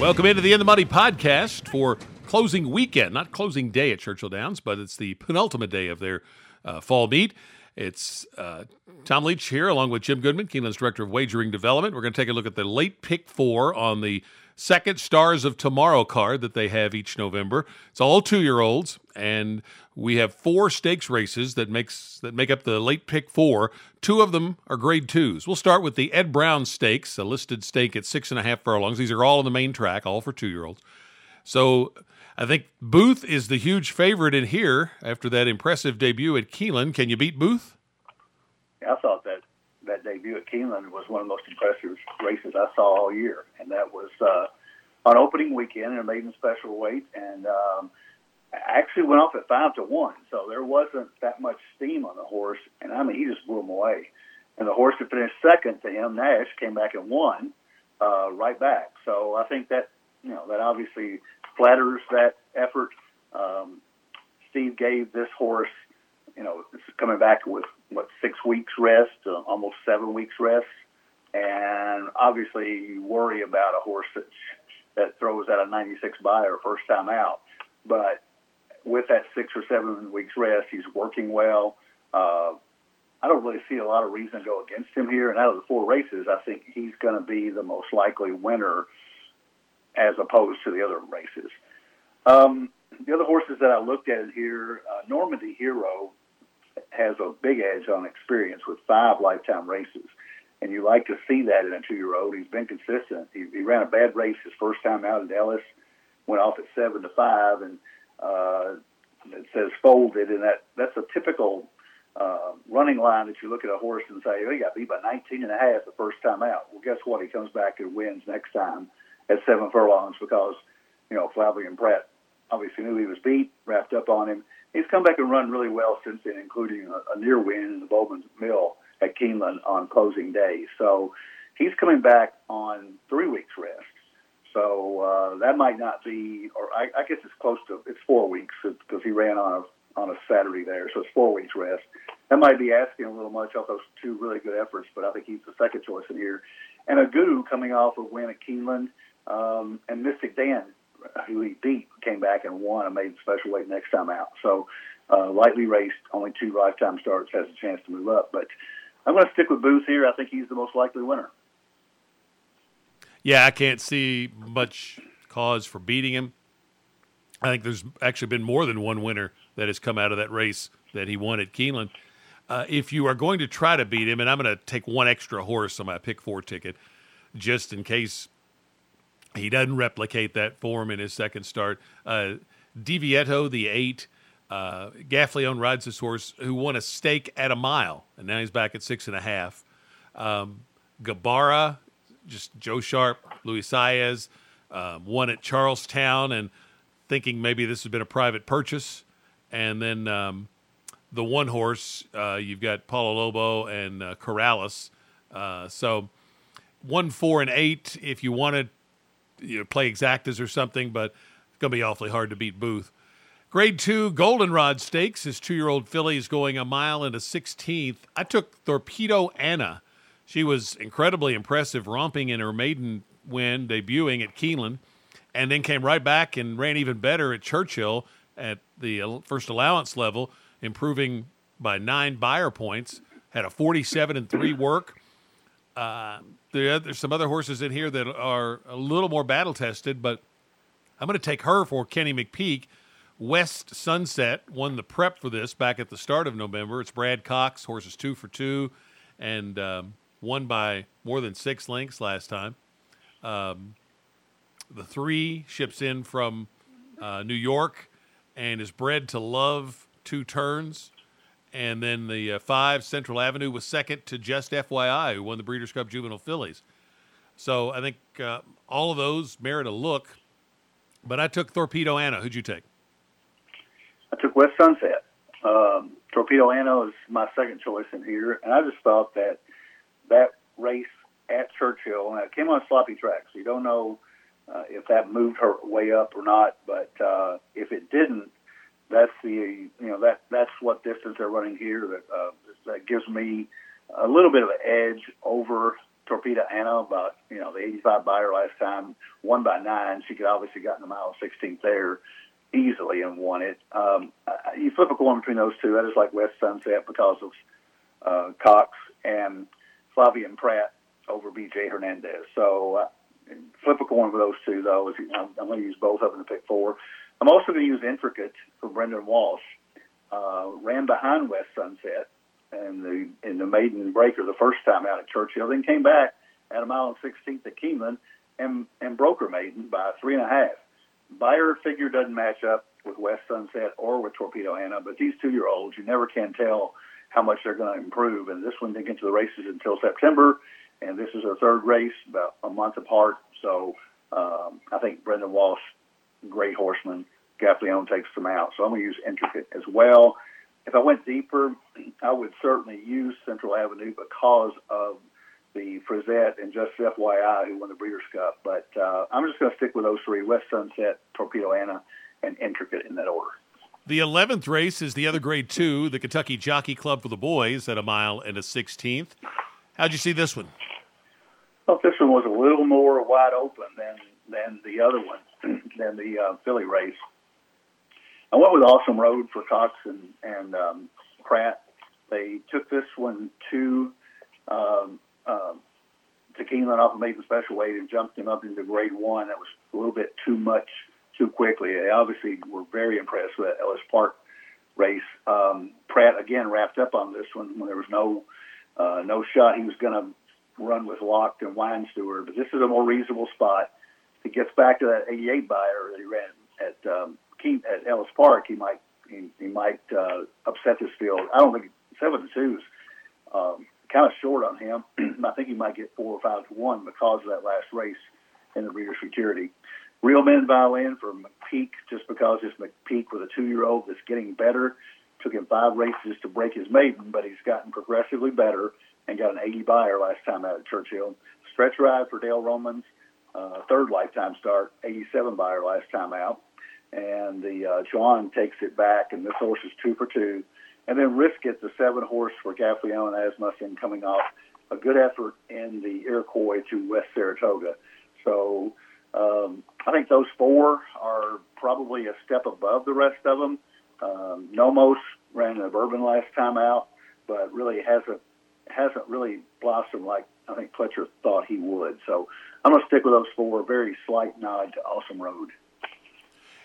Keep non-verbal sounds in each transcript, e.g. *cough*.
Welcome into the In the Money podcast for closing weekend, not closing day at Churchill Downs, but it's the penultimate day of their uh, fall meet. It's uh, Tom Leach here, along with Jim Goodman, Keeneland's Director of Wagering Development. We're going to take a look at the late pick four on the second Stars of Tomorrow card that they have each November. It's all two year olds, and we have four stakes races that makes that make up the late pick four. Two of them are grade twos. We'll start with the Ed Brown Stakes, a listed stake at six and a half furlongs. These are all on the main track, all for two year olds. So I think Booth is the huge favorite in here after that impressive debut at Keeneland. Can you beat Booth? Yeah, I thought that that debut at Keeneland was one of the most impressive races I saw all year, and that was uh, on opening weekend in a maiden special weight, and um, actually went off at five to one. So there wasn't that much steam on the horse, and I mean he just blew him away. And the horse that finished second to him, Nash, came back and won uh, right back. So I think that you know that obviously flatters that effort. Um, Steve gave this horse, you know, coming back with what six weeks rest, uh, almost seven weeks rest, and obviously you worry about a horse that that throws out a 96 Beyer first time out, but with that six or seven weeks rest, he's working well. Uh, I don't really see a lot of reason to go against him here. And out of the four races, I think he's going to be the most likely winner as opposed to the other races. Um, the other horses that I looked at here, uh, Normandy Hero has a big edge on experience with five lifetime races. And you like to see that in a two year old. He's been consistent. He, he ran a bad race his first time out at Ellis, went off at seven to five, and uh, it says folded. And that that's a typical uh, running line that you look at a horse and say, oh, he got beat by 19 and a half the first time out. Well, guess what? He comes back and wins next time at seven furlongs because, you know, Flavien Prat obviously knew he was beat, wrapped up on him he's come back and run really well since then, including a, a near win in the Bowman Mill at Keeneland on closing day. So he's coming back on three weeks rest. So uh, that might not be, or I, I guess it's close to it's four weeks because he ran on a on a Saturday there, so it's four weeks rest. That might be asking a little much off those two really good efforts, but I think he's the second choice in here. And a Guru coming off a win at Keeneland, um, and Mystic Dan who he beat came back and won and made special weight next time out. So uh, lightly raced, only two lifetime starts, has a chance to move up. But I'm going to stick with Booth here. I think he's the most likely winner. Yeah, I can't see much cause for beating him. I think there's actually been more than one winner that has come out of that race that he won at Keeneland. Uh, if you are going to try to beat him, and I'm going to take one extra horse on my pick four ticket, just in case he doesn't replicate that form in his second start. Uh, Divieto, the eight, uh, Gaffalione rides this horse who won a stake at a mile, and now he's back at six and a half. Um, Gabara, just Joe Sharp, Luis Saez, um, won at Charlestown, and thinking maybe this has been a private purchase. And then um, the one horse, uh, you've got Paulo Lobo and uh, Corrales. Uh, so one, four, and eight, if you wanted you know, play exactas or something, but it's going to be awfully hard to beat Booth. Grade two Goldenrod Stakes. His two year old filly is going a mile and a 16th. I took Torpedo Anna. She was incredibly impressive, romping in her maiden win, debuting at Keeneland, and then came right back and ran even better at Churchill at the first allowance level, improving by nine Beyer points. Had a 47 and 3 work. Uh, there's some other horses in here that are a little more battle tested, but I'm going to take her for Kenny McPeek. West Sunset won the prep for this back at the start of November. It's Brad Cox, horses two for two, and um, won by more than six lengths last time. Um, the three ships in from uh, New York and is bred to love two turns. And then the uh, five, Central Avenue, was second to Just FYI, who won the Breeders' Cup Juvenile Fillies. So I think uh, all of those merit a look. But I took Torpedo Anna. Who'd you take? I took West Sunset. Um, Torpedo Anna is my second choice in here, and I just thought that that race at Churchill, and it came on a sloppy tracks. So you don't know uh, if that moved her way up or not, but uh, if it didn't, that's the you know that that's what distance they're running here. That uh, that gives me a little bit of an edge over Torpedo Anna, about you know the 85 Beyer last time, won by nine. She could obviously gotten the mile 16th there easily and won it. Um, you flip a coin between those two. I just like West Sunset because of uh, Cox and Flavien Prat over BJ Hernandez. So uh, flip a coin for those two, though. I'm, I'm going to use both of them to pick four. I'm also going to use Intricate for Brendan Walsh. Uh, ran behind West Sunset and the in the maiden breaker the first time out at Churchill, then came back at a mile and 16th at Keeneland and and broke her maiden by three and a half. Beyer figure doesn't match up with West Sunset or with Torpedo Anna, but these two year olds, you never can tell how much they're going to improve. And this one didn't get to the races until September, and this is her third race, about a month apart. So um, I think Brendan Walsh, great horseman, Gaffalione takes them out. So I'm going to use Intricate as well. If I went deeper, *clears throat* I would certainly use Central Avenue because of the Frizette and just FYI who won the Breeders' Cup. But uh, I'm just going to stick with those three: West Sunset, Torpedo Anna, and Intricate in that order. The 11th race is the other grade two, the Kentucky Jockey Club for the boys at a mile and a 16th. How'd you see this one? Well, this one was a little more wide open than than the other one, *clears throat* than the uh, filly race. I went with Awesome Road for Cox and, and um, Prat. They took this one to um, um, to Keeneland off of maiden special weight and jumped him up into grade one. That was a little bit too much too quickly. They obviously were very impressed with that Ellis Park race. Um, Prat again wrapped up on this one when there was no uh, no shot he was going to run with Locked and Wine Steward, but this is a more reasonable spot. If he gets back to that 88 Beyer that he ran at um, Key, at Ellis Park, he might he, he might uh, upset this field. I don't think seven to two is um, kind of short on him. *clears throat* I think he might get four or five to one because of that last race in the Breeders' Futurity. Real Men Violin for McPeek, just because it's McPeek with a two-year-old that's getting better. Took him five races to break his maiden, but he's gotten progressively better and got an 80 Beyer last time out at Churchill. Stretch ride for Dale Romans, uh, third lifetime start, 87 Beyer last time out. And the uh, John takes it back, and this horse is two for two. And then Risk It, the seven horse for Gaffalione and Asmussen coming off a good effort in the Iroquois to West Saratoga. So um, I think those four are probably a step above the rest of them. Um, Nomos ran the Bourbon last time out, but really hasn't hasn't really blossomed like I think Pletcher thought he would. So I'm going to stick with those four. Very slight nod to Awesome Road.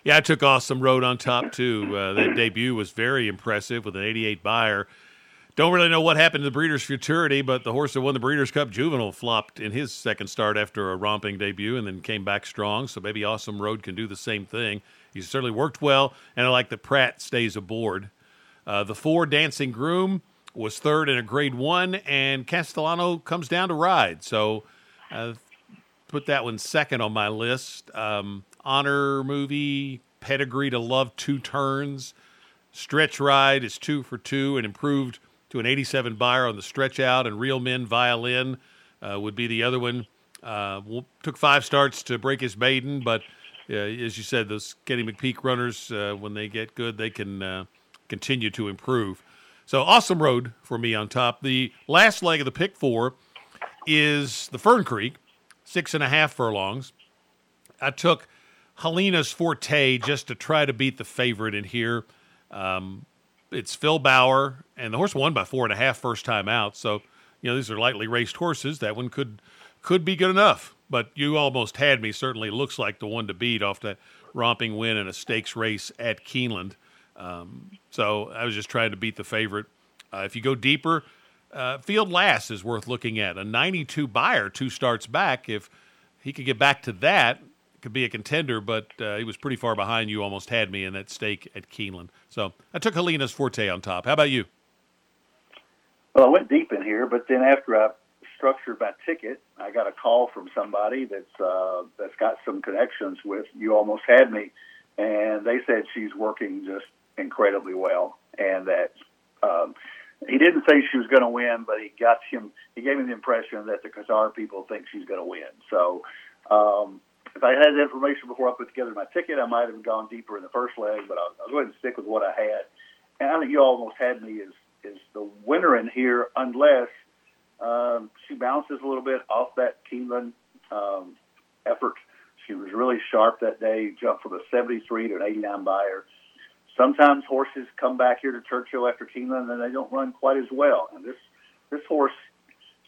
Yeah, I took Awesome Road on top too. Uh, that debut was very impressive with an 88 Beyer. Don't really know what happened to the Breeders' Futurity, but the horse that won the Breeders' Cup Juvenile flopped in his second start after a romping debut and then came back strong. So maybe Awesome Road can do the same thing. He's certainly worked well, and I like that Prat stays aboard. Uh, the four Dancing Groom was third in a grade one, and Castellano comes down to ride. So uh, put that one second on my list. Um, Honor Marie, pedigree to love two turns. Stretch ride is two for two and improved to an 87 Beyer on the stretch out, and Real Men Violin uh, would be the other one. Uh, took five starts to break his maiden, but uh, as you said, those Kenny McPeek runners, uh, when they get good, they can uh, continue to improve. So awesome road for me on top. The last leg of the pick four is the Fern Creek, six and a half furlongs. I took Helena's Forte just to try to beat the favorite in here. Um, it's Phil Bauer, and the horse won by four and a half first time out. So, you know, these are lightly raced horses. That one could could be good enough. But you almost had me. Certainly looks like the one to beat off that romping win in a stakes race at Keeneland. Um, so I was just trying to beat the favorite. Uh, if you go deeper, uh, Field Last is worth looking at. A 92 Beyer, two starts back. If he could get back to that, could be a contender, but uh, he was pretty far behind you. Almost had me in that stake at Keeneland. So I took Helena's Forte on top. How about you? Well, I went deep in here, but then after I structured my ticket, I got a call from somebody that's uh, that's got some connections with You Almost Had Me, and they said she's working just incredibly well, and that um, he didn't say she was going to win, but he got him. He gave me the impression that the Qatar people think she's going to win. So um, if I had that information before I put together my ticket, I might have gone deeper in the first leg, but I'll, I'll go ahead and stick with what I had. And I think you almost had me as, as the winner in here, unless Um, she bounces a little bit off that Keeneland um, effort. She was really sharp that day, jumped from a 73 to an 89 Beyer. Sometimes horses come back here to Churchill after Keeneland and they don't run quite as well. And this this horse,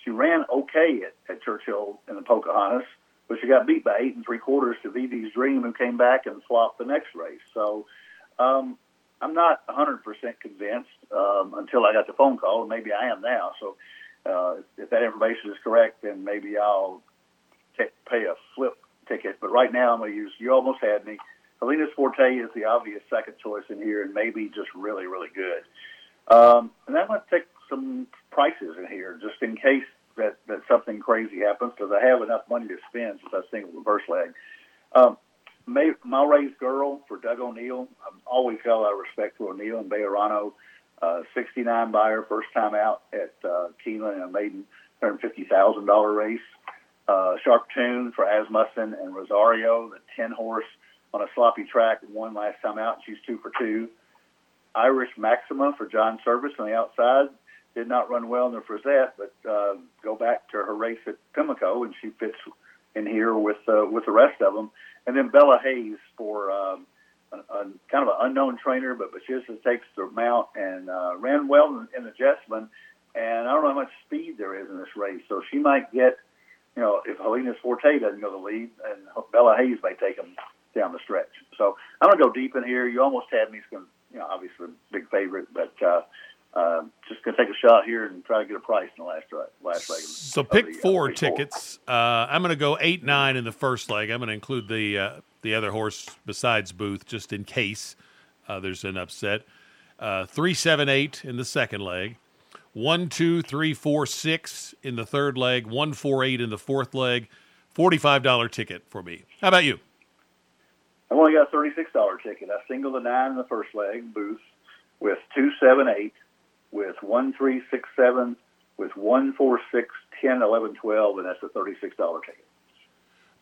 she ran okay at, at Churchill in the Pocahontas, but she got beat by eight and three quarters to VV's Dream, who came back and swapped the next race. So um, I'm not 100% convinced um, until I got the phone call, and maybe I am now. So uh, if that information is correct, then maybe I'll t- pay a flip ticket. But right now, I'm going to use You Almost Had Me. Helena's Forte is the obvious second choice in here, and maybe just really, really good. Um, and I'm going to take some prices in here just in case that, that something crazy happens because I have enough money to spend since I single reverse leg. Um, May, Malray's Girl for Doug O'Neill. I've always a lot of respect for O'Neill and Bejarano. Uh, 69 Beyer, first time out at uh, Keeneland in a maiden $150,000 race. Uh, Sharp Tune for Asmussen and Rosario, the 10 horse on a sloppy track, won last time out. She's two for two. Irish Maxima for John Servis on the outside. Did not run well in the Frizette, but uh, go back to her race at Pimlico, and she fits in here with uh, with the rest of them. And then Bella Hayes for um, a, a kind of an unknown trainer, but but she just takes the mount and uh, ran well in, in the Jessamine. And I don't know how much speed there is in this race, so she might get, you know, if Helena's Forte doesn't go the lead, and Bella Hayes may take them down the stretch. So I'm gonna go deep in here. You almost had me. It's gonna, you know, obviously big favorite, but uh, take a shot here and try to get a price in the last last leg. So pick the, uh, four uh, tickets. Uh, I'm gonna go eight nine in the first leg. I'm gonna include the uh, the other horse besides Booth just in case uh, there's an upset. three seven eight in the second leg. One two three four six in the third leg. One four eight in the fourth leg. Forty five dollar ticket for me. How about you? I've only got a thirty-six dollar ticket. I single the nine in the first leg, Booth, with two seven eight, with one three six seven, with one four six ten eleven twelve, and that's a thirty-six dollar ticket.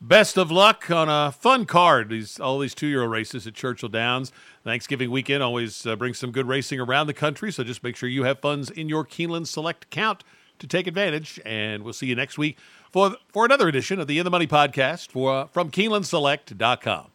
Best of luck on a fun card. These all these two year old races at Churchill Downs. Thanksgiving weekend always uh, brings some good racing around the country. So just make sure you have funds in your Keeneland Select account to take advantage. And we'll see you next week for for another edition of the In the Money podcast for uh, from KeenelandSelect.com.